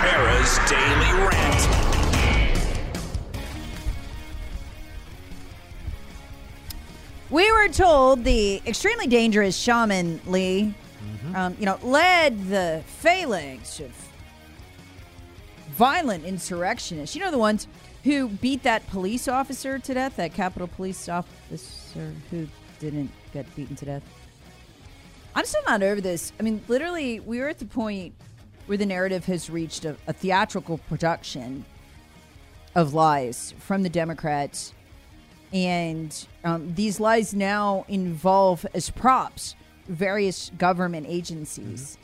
Hold on. Here's Tara's Daily Rant. We were told the extremely dangerous shaman Lee, um, you know, led the phalanx of violent insurrectionists. You know, the ones who beat that police officer to death, that Capitol Police officer who didn't get beaten to death. I'm still not over this. I mean, literally, we were at the point where the narrative has reached a, a theatrical production of lies from the Democrats. And um, these lies now involve as props various government agencies.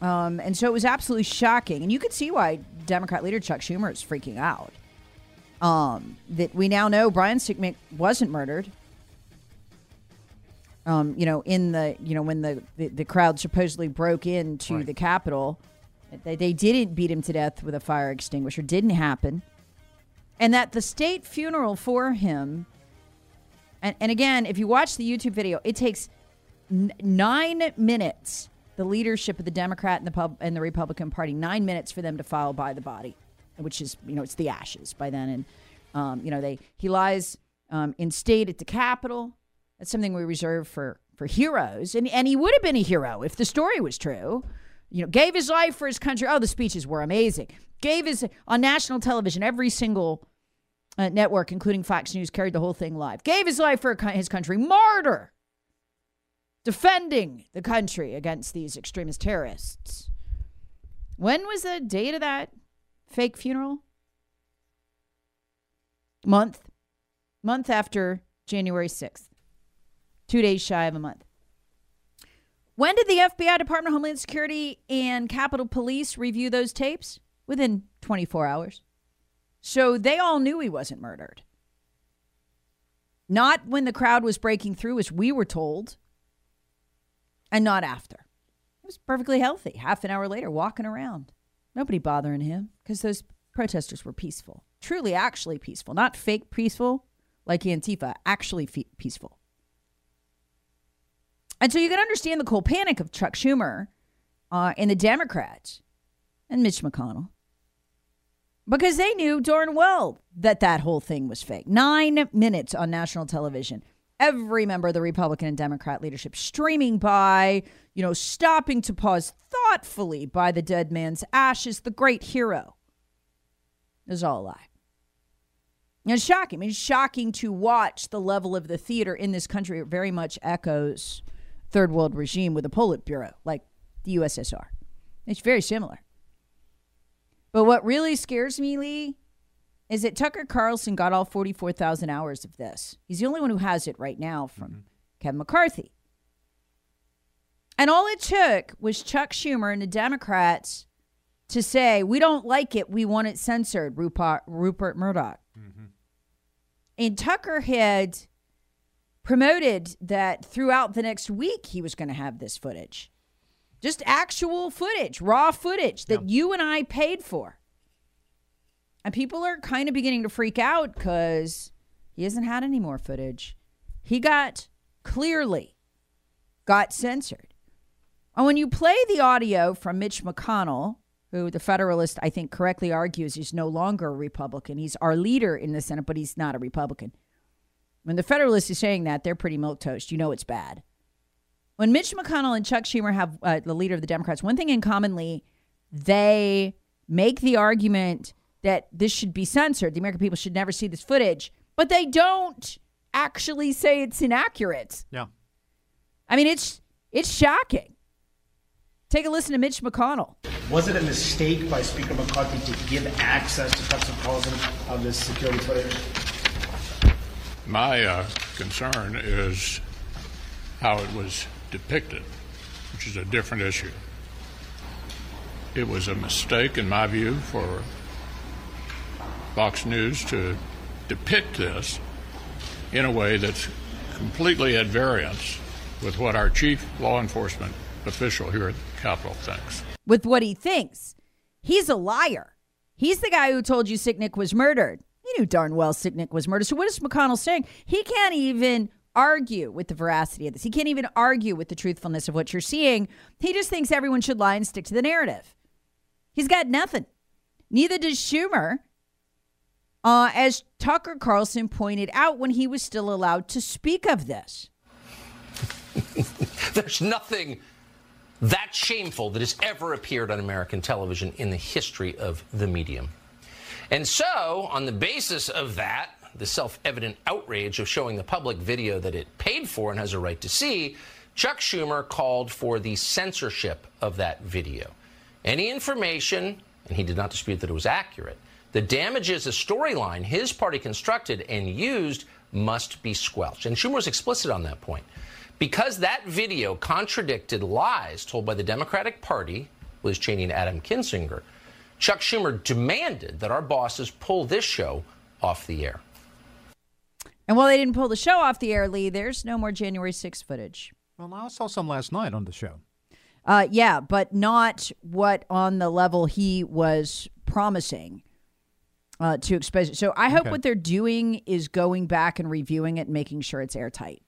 Um, and so it was absolutely shocking. And you could see why Democrat leader Chuck Schumer is freaking out. Um, that we now know Brian Sicknick wasn't murdered. Um, you know, in the you know when the, the, the crowd supposedly broke into the Capitol, they, they didn't beat him to death with a fire extinguisher. Didn't happen, and that the state funeral for him. And, and again, if you watch the YouTube video, it takes n- nine minutes. The leadership of the Democrat and the pub and the Republican Party nine minutes for them to file by the body, which is you know it's the ashes by then, and um, you know they he lies um, in state at the Capitol. That's something we reserve for for heroes, and and he would have been a hero if the story was true. You know, gave his life for his country. Oh, the speeches were amazing. Gave his on national television, every single uh, network, including Fox News, carried the whole thing live. Gave his life for his country. Martyr, defending the country against these extremist terrorists. When was the date of that fake funeral? Month, month after January sixth two days shy of a month. When did the FBI, Department of Homeland Security, and Capitol Police review those tapes? Within 24 hours. So they all knew he wasn't murdered. Not when the crowd was breaking through, as we were told, and not after. He was perfectly healthy. Half an hour later, walking around. Nobody bothering him because those protesters were peaceful. Truly, actually peaceful. Not fake peaceful like Antifa, actually fe- peaceful. And so you can understand the cold panic of Chuck Schumer uh, and the Democrats and Mitch McConnell because they knew darn well that that whole thing was fake. Nine minutes on national television. Every member of the Republican and Democrat leadership streaming by, you know, stopping to pause thoughtfully by the dead man's ashes, the great hero. It all a lie. It's shocking. It's shocking to watch the level of the theater in this country. It very much echoes third world regime with a Politburo, like the USSR. It's very similar. But what really scares me, Lee, is that Tucker Carlson got all 44,000 hours of this. He's the only one who has it right now from mm-hmm. Kevin McCarthy. And all it took was Chuck Schumer and the Democrats to say, we don't like it, we want it censored, Rupert, Rupert Murdoch. Mm-hmm. And Tucker had promoted that throughout the next week he was going to have this footage. Just actual footage, raw footage that you and I paid for. And people are kind of beginning to freak out because he hasn't had any more footage. He got clearly got censored. And when you play the audio from Mitch McConnell, who the Federalist, I think, correctly argues is no longer a Republican. He's our leader in the Senate, but he's not a Republican. When the Federalist is saying that, they're pretty milk toast. You know it's bad. When Mitch McConnell and Chuck Schumer have uh, the leader of the Democrats, one thing in commonly, they make the argument that this should be censored. The American people should never see this footage, but they don't actually say it's inaccurate. Yeah. I mean, it's it's shocking. Take a listen to Mitch McConnell. Was it a mistake by Speaker McCarthy to give access to Tucker Carlson of this security footage? My uh, concern is how it was depicted, which is a different issue. It was a mistake, in my view, for Fox News to depict this in a way that's completely at variance with what our chief law enforcement official here at the Capitol thinks. With what he thinks. He's a liar. He's the guy who told you Sicknick was murdered. Knew darn well Sicknick was murdered. So what is McConnell saying? He can't even argue with the veracity of this. He can't even argue with the truthfulness of what you're seeing. He just thinks everyone should lie and stick to the narrative. He's got nothing. Neither does Schumer, uh, as Tucker Carlson pointed out when he was still allowed to speak of this. There's nothing that shameful that has ever appeared on American television in the history of the medium. And so, on the basis of that, the self evident outrage of showing the public video that it paid for and has a right to see, Chuck Schumer called for the censorship of that video. Any information, and he did not dispute that it was accurate, that damages a storyline his party constructed and used must be squelched. And Schumer was explicit on that point. Because that video contradicted lies told by the Democratic Party, Liz Cheney and Adam Kinzinger, Chuck Schumer demanded that our bosses pull this show off the air. And while they didn't pull the show off the air, Lee, there's no more January 6th footage. Well, I saw some last night on the show. Uh, yeah, but not what on the level he was promising uh, to expose it. So I hope Okay. what they're doing is going back and reviewing it and making sure it's airtight.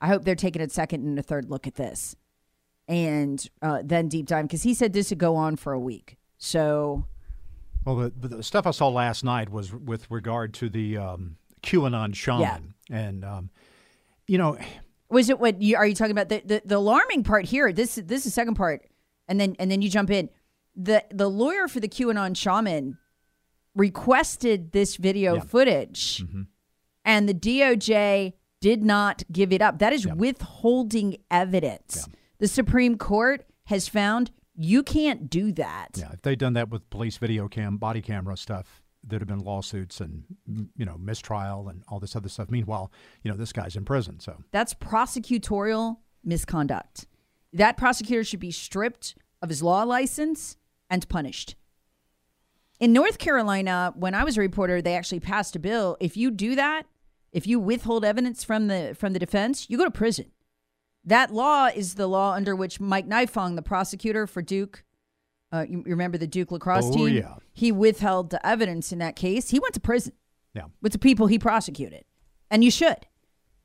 I hope they're taking a second and a third look at this and uh, then deep dive because he said this would go on for a week. So Well, the, the stuff I saw last night was with regard to the um, QAnon shaman, and um, you know, was it what you are you talking about the, the the alarming part here? This this is the second part, and then and then you jump in. the The lawyer for the QAnon shaman requested this video Yeah. footage, and the DOJ did not give it up. That is withholding evidence. The Supreme Court has found you can't do that. yeah, if they'd done that with police video cam, body camera stuff, there'd have been lawsuits and you know mistrial and all this other stuff. Meanwhile, you know this guy's in prison, so That's prosecutorial misconduct. That prosecutor should be stripped of his law license and punished. In North Carolina, when I was a reporter, they actually passed a bill. If you do that, if you withhold evidence from the from the defense, you go to prison. That law is the law under which Mike Nifong, the prosecutor for Duke, uh, you, remember the Duke lacrosse Oh, team? yeah. He withheld the evidence in that case. He went to prison yeah. with the people he prosecuted. And you should.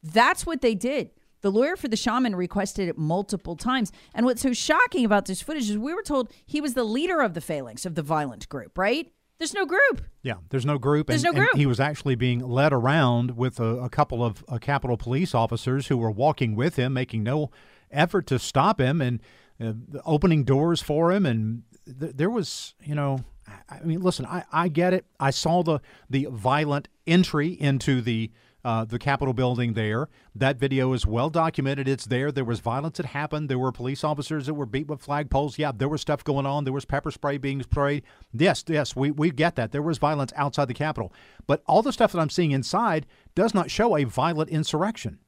That's what they did. The lawyer for the shaman requested it multiple times. And what's so shocking about this footage is we were told he was the leader of the phalanx of the violent group, right? There's no group. Yeah, there's no group. There's and, no and group. he was actually being led around with a, a couple of uh, Capitol police officers who were walking with him, making no effort to stop him and uh, opening doors for him. And th- there was, you know, I I mean, listen, I, I get it. I saw the the violent entry into the uh, the Capitol building there. That video is well documented. It's there. There was violence that happened. There were police officers that were beat with flagpoles. Yeah, there was stuff going on. There was pepper spray being sprayed. Yes, yes, we, we get that. There was violence outside the Capitol. But all the stuff that I'm seeing inside does not show a violent insurrection.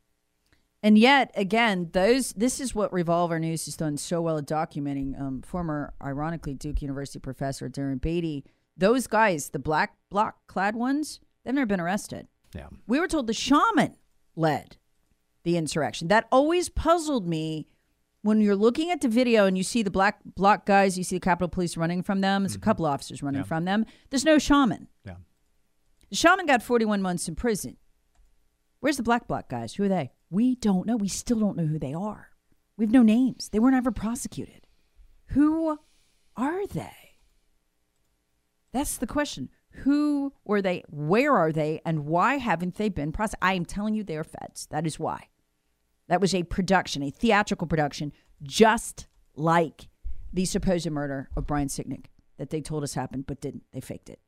And yet, again, those this is what Revolver News has done so well at documenting. Um, former, ironically, Duke University professor Darren Beattie. Those guys, the black bloc clad ones, they've never been arrested. Yeah. We were told the shaman led the insurrection. That always puzzled me when you're looking at the video and you see the black bloc guys, you see the Capitol Police running from them. It's a mm-hmm. couple officers running from them. There's no shaman. Yeah. The shaman got 41 months in prison. Where's the black bloc guys? Who are they? We don't know. We still don't know who they are. We have no names. They weren't ever prosecuted. Who are they? That's the question. Who were they? Where are they? And why haven't they been prosecuted? I am telling you, they are feds. That is why. That was a production, a theatrical production, just like the supposed murder of Brian Sicknick that they told us happened, but didn't. They faked it.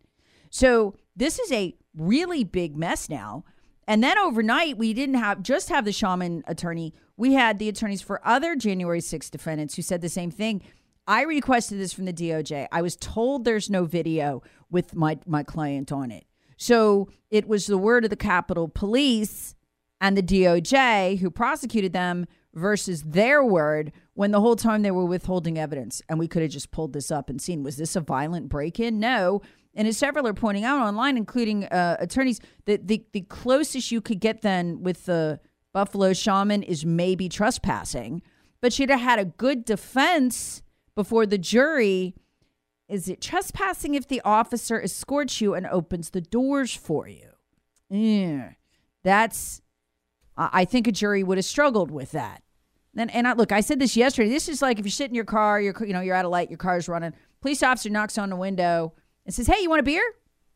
So this is a really big mess now. And then overnight, we didn't have just have the shaman attorney. We had the attorneys for other January 6th defendants who said the same thing. I requested this from the DOJ. I was told there's no video with my, my client on it. So it was the word of the Capitol Police and the DOJ who prosecuted them versus their word when the whole time they were withholding evidence. And we could have just pulled this up and seen was this a violent break in? No. And as several are pointing out online, including uh, attorneys, that the, the closest you could get then with the Buffalo shaman is maybe trespassing. But she'd have had a good defense before the jury. Is it trespassing if the officer escorts you and opens the doors for you? Yeah, that's I think a jury would have struggled with that. And, and I, look, I said this yesterday. This is like if you sit in your car, you're you know you're at a light, your car's running. Police officer knocks on the window and says, "Hey, you want a beer?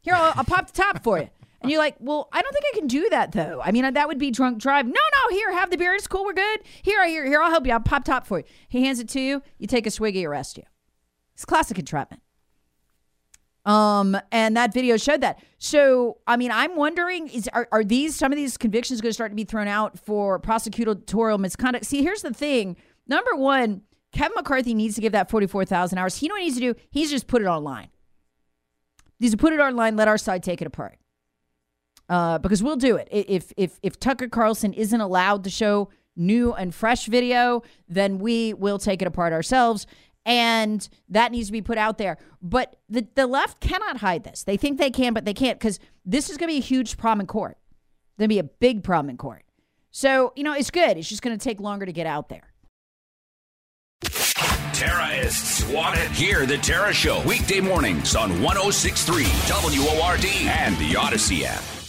Here, I'll, I'll pop the top for you." And you're like, "Well, I don't think I can do that though. I mean, that would be drunk drive." No, no, here, have the beer. It's cool. We're good. Here, I here, here. I'll help you. I'll pop top for you. He hands it to you. You take a swig. He arrests you. It's classic entrapment. Um, and that video showed that. So, I mean, I'm wondering is are, are these some of these convictions going to start to be thrown out for prosecutorial misconduct? See, here's the thing. Number one, Kevin McCarthy needs to give that 44,000 hours. He know what he needs to do? He's just put it online. He's put it online, let our side take it apart. Uh, because we'll do it. If if if Tucker Carlson isn't allowed to show new and fresh video, then we will take it apart ourselves and that needs to be put out there. But the, the left cannot hide this. They think they can, but they can't because this is going to be a huge problem in court. Going to be a big problem in court. So, you know, it's good. It's just going to take longer to get out there. Terrorists wanted. Hear the Tara Show weekday mornings on 1063 WORD and the Odyssey app.